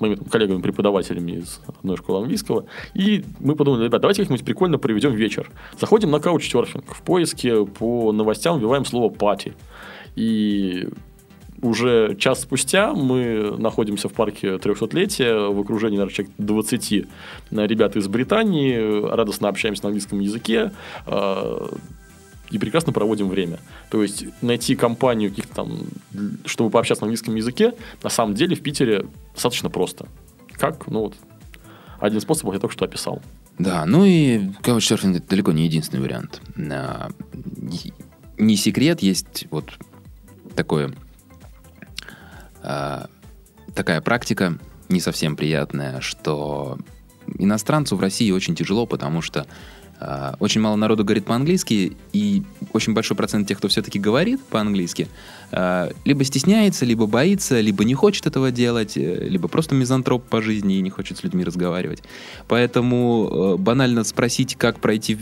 моими коллегами-преподавателями из одной школы английского, и мы подумали, ребят, давайте как-нибудь прикольно проведем вечер. Заходим на каучсерфинг, в поиске по новостям вбиваем слово «пати». И уже час спустя мы находимся в парке 300-летия в окружении, наверное, человек 20 ребят из Британии, радостно общаемся на английском языке э, и прекрасно проводим время. То есть найти компанию каких-то там, чтобы пообщаться на английском языке, на самом деле в Питере достаточно просто. Как? Ну вот, один способ я только что описал. Да, ну и каучсерфинг это далеко не единственный вариант. И- Не секрет, есть вот такое, а, такая практика не совсем приятная, что иностранцу в России очень тяжело, потому что а, очень мало народу говорит по-английски, и очень большой процент тех, кто все-таки говорит по-английски, а, либо стесняется, либо боится, либо не хочет этого делать, э, либо просто мизантроп по жизни и не хочет с людьми разговаривать. Поэтому э, банально спросить, как пройти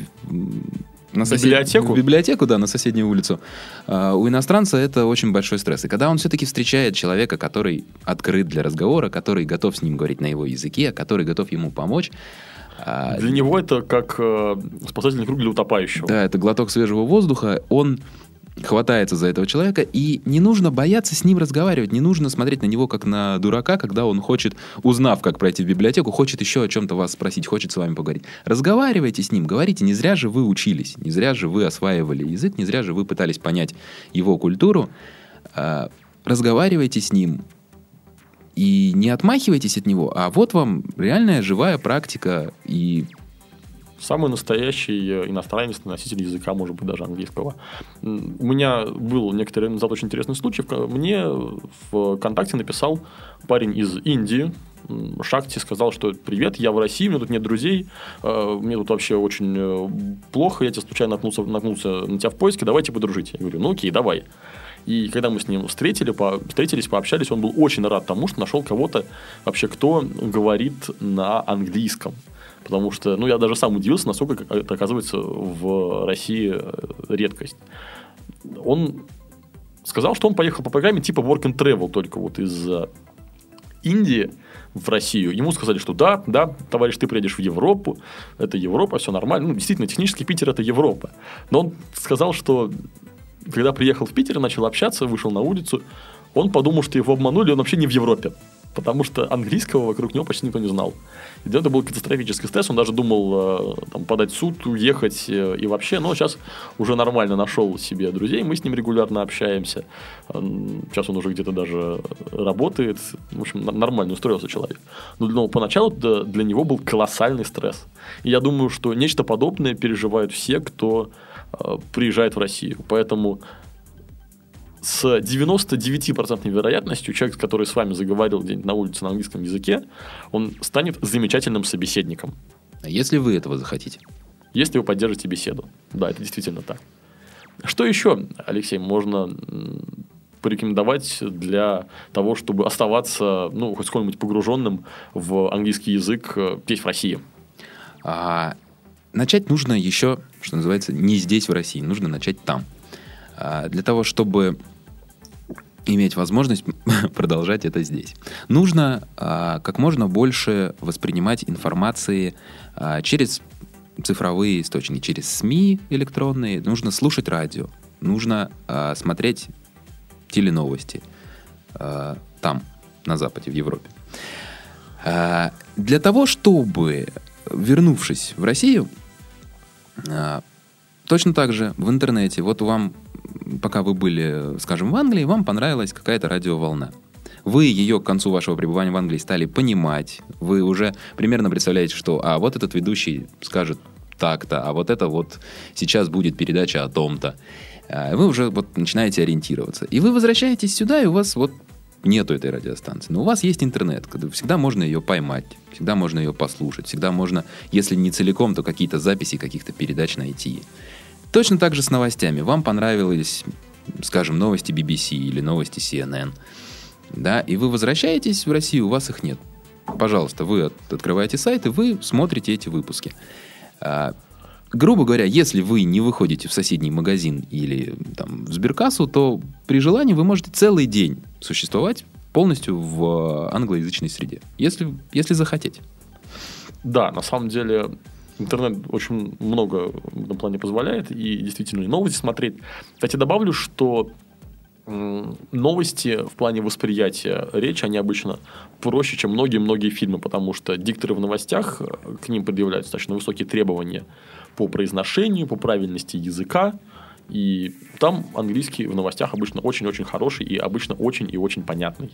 на сосед- библиотеку? В библиотеку, да, на соседнюю улицу. А, У иностранца это очень большой стресс. И когда он все-таки встречает человека, который открыт для разговора, который готов с ним говорить на его языке, который готов ему помочь, а, Для него это как э, спасательный круг для утопающего. да, это глоток свежего воздуха, он хватается за этого человека, и не нужно бояться с ним разговаривать, не нужно смотреть на него как на дурака, когда он хочет, узнав, как пройти в библиотеку, хочет еще о чем-то вас спросить, хочет с вами поговорить. Разговаривайте с ним, говорите, не зря же вы учились, не зря же вы осваивали язык, не зря же вы пытались понять его культуру. А, Разговаривайте с ним, и не отмахивайтесь от него, а вот вам реальная живая практика, и Самый настоящий э, иностранец, носитель языка, может быть, даже английского. У меня был некоторый назад очень интересный случай. Мне в ВКонтакте написал парень из Индии, Шакти сказал, что привет, я в России, у меня тут нет друзей, э, мне тут вообще очень э, плохо, я тебя случайно наткнулся, наткнулся на тебя в поиске, давайте подружить. Я говорю, ну окей, давай. И когда мы с ним встретили, по, встретились, пообщались, он был очень рад тому, что нашел кого-то вообще, кто говорит на английском. Потому что, ну, я даже сам удивился, насколько это, оказывается, в России э, редкость. Он сказал, что он поехал по программе типа Work and Travel, только вот из э, Индии в Россию. Ему сказали, что да, да, товарищ, ты приедешь в Европу, это Европа, все нормально. Ну, действительно, технически Питер это Европа. Но он сказал, что когда приехал в Питер и начал общаться, вышел на улицу, он подумал, что его обманули, он вообще не в Европе. Потому что английского вокруг него почти никто не знал. И этого был катастрофический стресс. Он даже думал э, там, подать в суд, уехать э, и вообще. Но сейчас уже нормально нашел себе друзей. Мы с ним регулярно общаемся. Сейчас он уже где-то даже работает. В общем, нормально устроился человек. Но для- поначалу это для него был колоссальный стресс. И я думаю, что нечто подобное переживают все, кто э, приезжает в Россию. Поэтому с 99% вероятностью человек, который с вами заговорил где-нибудь на улице на английском языке, он станет замечательным собеседником, а если вы этого захотите. если вы поддержите беседу. Да, это действительно так. Что еще, Алексей, можно порекомендовать для того, чтобы оставаться, ну, хоть сколько-нибудь погруженным в английский язык э, здесь, в России? А начать нужно еще, что называется, не здесь, в России, нужно начать там. А для того, чтобы иметь возможность продолжать это здесь. Нужно а, как можно больше воспринимать информации а, через цифровые источники, через СМИ электронные. Нужно слушать радио, нужно а, смотреть теленовости а, там, на Западе, в Европе. А, для того, чтобы, вернувшись в Россию, а, точно так же в интернете, вот вам пока вы были, скажем, в Англии, вам понравилась какая-то радиоволна. Вы ее к концу вашего пребывания в Англии стали понимать, вы уже примерно представляете, что а вот этот ведущий скажет так-то, а вот это вот сейчас будет передача о том-то. А Вы уже вот начинаете ориентироваться. И вы возвращаетесь сюда, и у вас вот нету этой радиостанции. Но у вас есть интернет, когда всегда можно ее поймать, всегда можно ее послушать, всегда можно, если не целиком, то какие-то записи каких-то передач найти. Точно так же с новостями. Вам понравились, скажем, новости BBC или новости CNN. Да, и вы возвращаетесь в Россию, у вас их нет. Пожалуйста, вы от- открываете сайт, и вы смотрите эти выпуски. А, грубо говоря, если вы не выходите в соседний магазин или там, в сберкассу, то при желании вы можете целый день существовать полностью в э, англоязычной среде, если, если захотеть. Да, на самом деле интернет очень много в этом плане позволяет, и действительно и новости смотреть. Кстати, добавлю, что новости в плане восприятия речи, они обычно проще, чем многие-многие фильмы, потому что дикторы в новостях, э, к ним предъявляются достаточно высокие требования по произношению, по правильности языка, и там английский в новостях обычно очень-очень хороший и обычно очень и очень понятный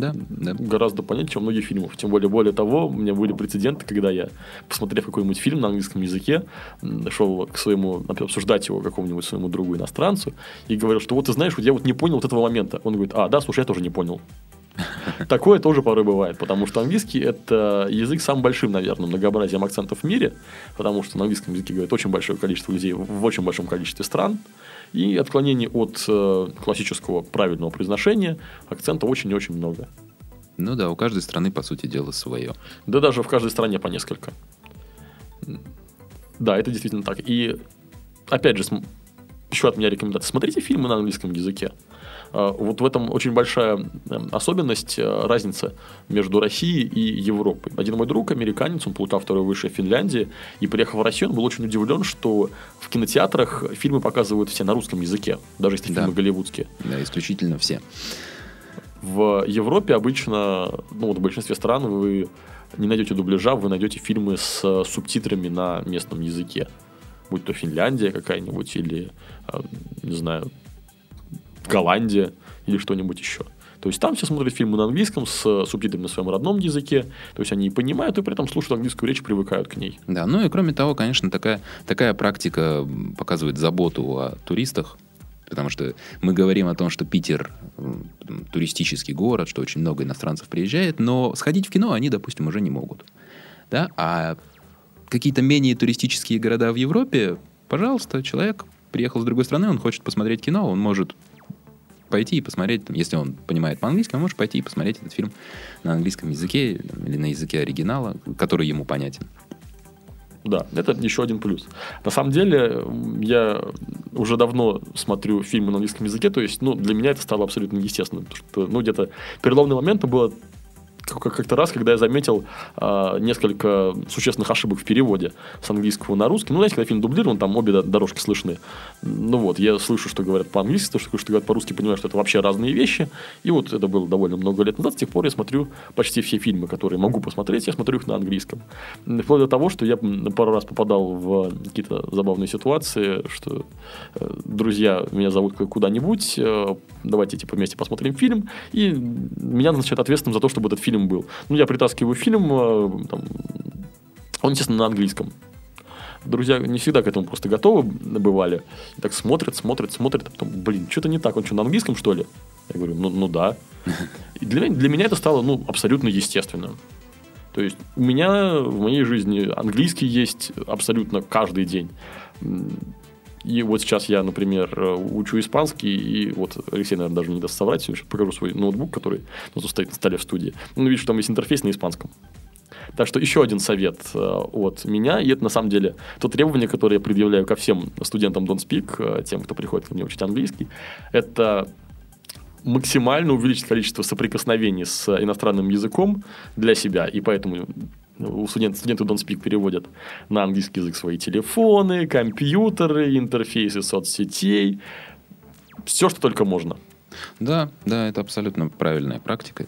Да, да. гораздо понятнее, чем многие фильмов. Тем более, более того, у меня были прецеденты, когда я, посмотрев какой-нибудь фильм на английском языке, шел к своему, например, обсуждать его какому-нибудь своему другу иностранцу, и говорил, что вот ты знаешь, вот я вот не понял вот этого момента. Он говорит, а, да, слушай, я тоже не понял. Такое тоже порой бывает, потому что английский это язык самым большим, наверное, многообразием акцентов в мире, потому что на английском языке говорит очень большое количество людей в очень большом количестве стран, и отклонений от э, классического правильного произношения акцента очень и очень много. Ну да, у каждой страны, по сути дела, свое. Да даже в каждой стране по несколько. Да, это действительно так. И опять же, еще от меня рекомендация. Смотрите фильмы на английском языке. А, Вот в этом очень большая эм, особенность, э, разница между Россией и Европой. Один мой друг, американец, он получал второе высшее в Финляндии, и приехав в Россию, он был очень удивлен, что в кинотеатрах фильмы показывают все на русском языке, даже если Да. фильмы голливудские. Да, исключительно все. В Европе обычно, ну вот в большинстве стран вы не найдете дубляжа, вы найдете фильмы с э, субтитрами на местном языке. Будь то Финляндия какая-нибудь или, э, не знаю, Голландия или что-нибудь еще. То есть там все смотрят фильмы на английском с э, субтитрами на своем родном языке. То есть они понимают, и при этом слушают английскую речь, привыкают к ней. Да, ну и кроме того, конечно, такая, такая практика показывает заботу о туристах, потому что мы говорим о том, что Питер туристический город, что очень много иностранцев приезжает, но сходить в кино они, допустим, уже не могут. Да? А какие-то менее туристические города в Европе, пожалуйста, человек приехал с другой страны, он хочет посмотреть кино, он может пойти и посмотреть, там, если он понимает по-английски, он может пойти и посмотреть этот фильм на английском языке или на языке оригинала, который ему понятен. Да, это еще один плюс. На самом деле, я уже давно смотрю фильмы на английском языке, то есть, ну, для меня это стало абсолютно естественным. Потому что, ну, где-то переломным моментом было как-то раз, когда я заметил а, несколько существенных ошибок в переводе с английского на русский. Ну, знаете, когда фильм дублирован, там обе до- дорожки слышны. Ну вот, я слышу, что говорят по-английски, то, что говорят по-русски, понимаю, что это вообще разные вещи. И вот это было довольно много лет назад. С тех пор я смотрю почти все фильмы, которые могу посмотреть, я смотрю их на английском. Вплоть до того, что я пару раз попадал в какие-то забавные ситуации, что э, друзья меня зовут куда-нибудь, э, давайте типа вместе посмотрим фильм, и меня назначают ответственным за то, чтобы этот фильм был. Ну, я притаскиваю фильм, э, там, он, естественно, на английском. Друзья не всегда к этому просто готовы бывали. И так смотрят, смотрят, смотрят, а потом, блин, что-то не так, он что, на английском, что ли? Я говорю, ну, ну да. И для, для меня это стало, ну, абсолютно естественным. То есть у меня в моей жизни английский есть абсолютно каждый день. И вот сейчас я, например, э, учу испанский, и вот Алексей, наверное, даже не даст соврать, сейчас покажу свой ноутбук, который ну, стоит на столе в студии. Ну, видишь, там есть интерфейс на испанском. Так что еще один совет э, от меня, и это на самом деле то требование, которое я предъявляю ко всем студентам Don't Speak, э, тем, кто приходит ко мне учить английский, это максимально увеличить количество соприкосновений с иностранным языком для себя, и поэтому у студент, студенты Speak переводят на английский язык свои телефоны, компьютеры, интерфейсы соцсетей, все, что только можно. Да, да, это абсолютно правильная практика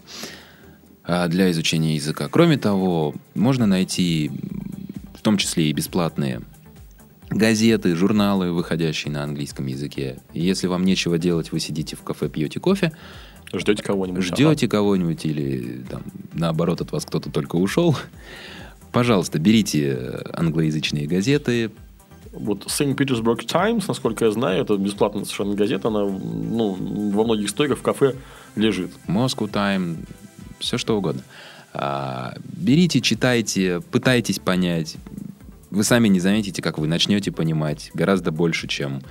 а, для изучения языка. Кроме того, можно найти в том числе и бесплатные газеты, журналы, выходящие на английском языке. Если вам нечего делать, вы сидите в кафе, пьете кофе, Ждете кого-нибудь. ждете кого-нибудь или там, наоборот от вас кто-то только ушел, пожалуйста, берите англоязычные газеты, Вот St. Petersburg Times, насколько я знаю, это бесплатная совершенно газета, она ну, во многих стойках в кафе лежит. Moscow Time, все что угодно. А, берите, читайте, пытайтесь понять. Вы сами не заметите, как вы начнете понимать гораздо больше, чем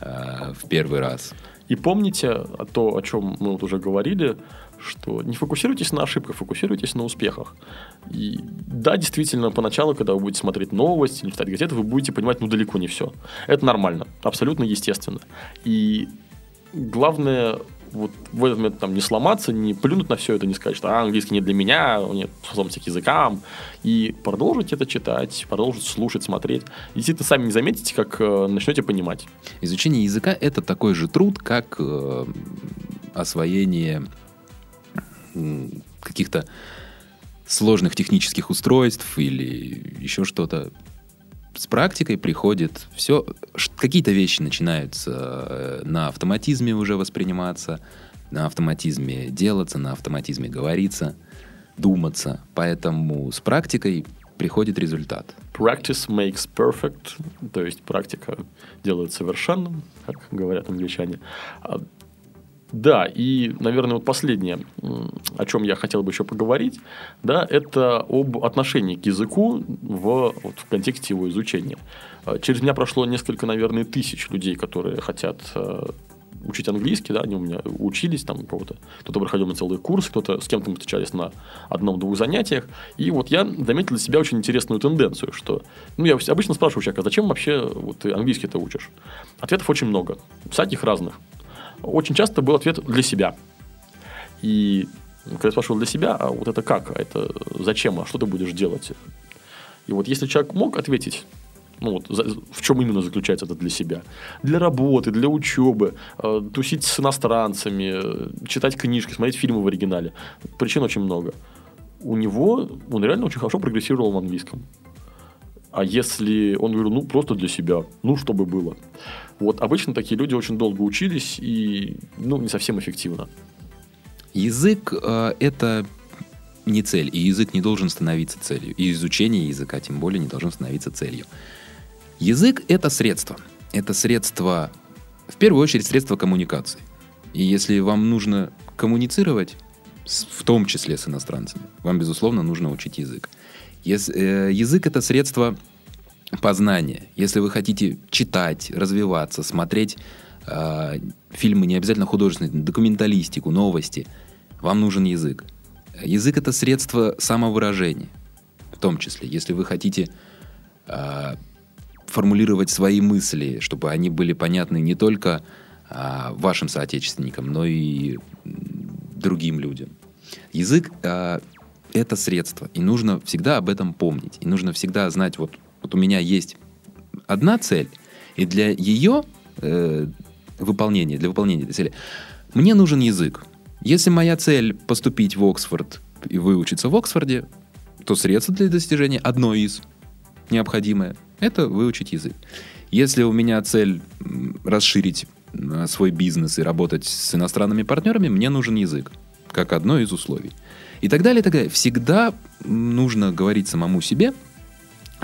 а, в первый раз. И помните то, о чем мы вот уже говорили, что не фокусируйтесь на ошибках, фокусируйтесь на успехах. И да, действительно, поначалу, когда вы будете смотреть новости или читать газеты, вы будете понимать, ну, далеко не все. Это нормально, абсолютно естественно. И главное вот в этот момент там не сломаться, не плюнуть на все это, не сказать, что а, английский не для меня, нет способности к языкам, и продолжить это читать, продолжить слушать, смотреть. И действительно, сами не заметите, как э, начнете понимать. Изучение языка это такой же труд, как э, освоение каких-то сложных технических устройств или еще что-то. С практикой приходит все, какие-то вещи начинаются э, на автоматизме уже восприниматься, на автоматизме делаться, на автоматизме говориться, думаться. Поэтому с практикой приходит результат. Practice makes perfect, то есть практика делает совершенным, как говорят англичане. Да, и, наверное, вот последнее, о чем я хотел бы еще поговорить, да, это об отношении к языку в, вот, в контексте его изучения. А, Через меня прошло несколько, наверное, тысяч людей, которые хотят э, учить английский, да, они у меня учились там кого-то, кто-то проходил на целый курс, кто-то с кем-то мы встречались на одном-двух занятиях, и вот я заметил для себя очень интересную тенденцию, что, ну, я обычно спрашиваю человека, а зачем вообще вот, ты английский-то учишь? Ответов очень много, всяких разных. Очень часто был ответ для себя. И когда я спрашивал для себя, а вот это как, а это зачем, а что ты будешь делать? И вот если человек мог ответить, ну вот в чем именно заключается это для себя? Для работы, для учебы, э, тусить с иностранцами, э, читать книжки, смотреть фильмы в оригинале. Причин очень много. У него, он реально очень хорошо прогрессировал в английском. А если он говорил, ну, просто для себя, ну, чтобы было. Вот обычно такие люди очень долго учились и, ну, не совсем эффективно. Язык э, это не цель, и язык не должен становиться целью. И изучение языка тем более не должно становиться целью. Язык это средство. Это средство, в первую очередь, средство коммуникации. И если вам нужно коммуницировать, в том числе с иностранцами, вам, безусловно, нужно учить язык. Э, язык это средство познания. Если вы хотите читать, развиваться, смотреть э, фильмы, не обязательно художественные, документалистику, новости, вам нужен язык. Язык это средство самовыражения, в том числе, если вы хотите э, формулировать свои мысли, чтобы они были понятны не только э, вашим соотечественникам, но и другим людям. Язык э, это средство, и нужно всегда об этом помнить, и нужно всегда знать, вот, вот у меня есть одна цель, и для ее э, выполнения, для выполнения этой цели, мне нужен язык. Если моя цель поступить в Оксфорд и выучиться в Оксфорде, то средство для достижения одно из необходимое – это выучить язык. Если у меня цель расширить э, свой бизнес и работать с иностранными партнерами, мне нужен язык, как одно из условий. И так далее, и так далее. Всегда нужно говорить самому себе,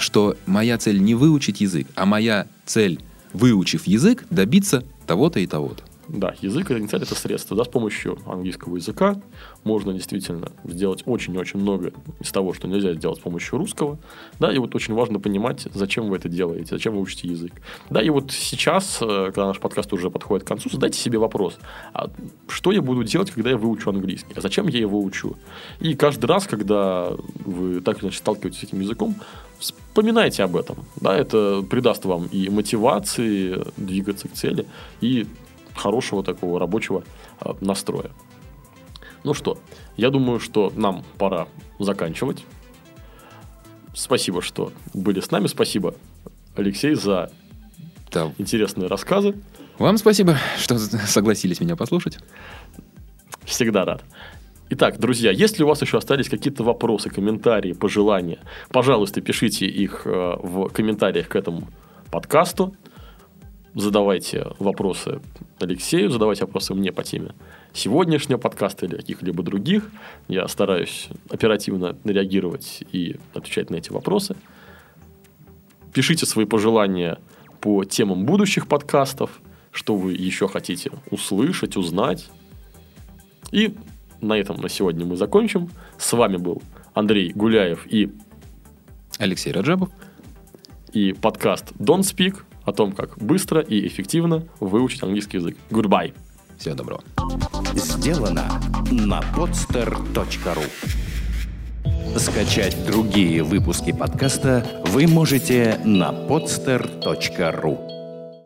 что моя цель не выучить язык, а моя цель, выучив язык, добиться того-то и того-то. Да, язык это не цель, это средство. Да, с помощью английского языка можно действительно сделать очень-очень много из того, что нельзя сделать с помощью русского. Да, и вот очень важно понимать, зачем вы это делаете, зачем вы учите язык. Да, и вот сейчас, э, когда наш подкаст уже подходит к концу, задайте себе вопрос, а что я буду делать, когда я выучу английский? А зачем я его учу? И каждый раз, когда вы так или иначе сталкиваетесь с этим языком, вспоминайте об этом. Да, это придаст вам и мотивации двигаться к цели, и хорошего такого рабочего э, настроя. Ну что, я думаю, что нам пора заканчивать. Спасибо, что были с нами. Спасибо, Алексей, за Да. интересные рассказы. Вам спасибо, что согласились меня послушать. Всегда рад. Итак, друзья, если у вас еще остались какие-то вопросы, комментарии, пожелания, пожалуйста, пишите их э, в комментариях к этому подкасту. Задавайте вопросы Алексею, задавайте вопросы мне по теме сегодняшнего подкаста или каких-либо других. Я стараюсь оперативно реагировать и отвечать на эти вопросы. Пишите свои пожелания по темам будущих подкастов, что вы еще хотите услышать, узнать. И на этом на сегодня мы закончим. С вами был Андрей Гуляев и, Алексей Раджабов. и подкаст Don't Speak о том, как быстро и эффективно выучить английский язык. Goodbye. Всего доброго. Сделано на podster.ru Скачать другие выпуски подкаста вы можете на podster.ru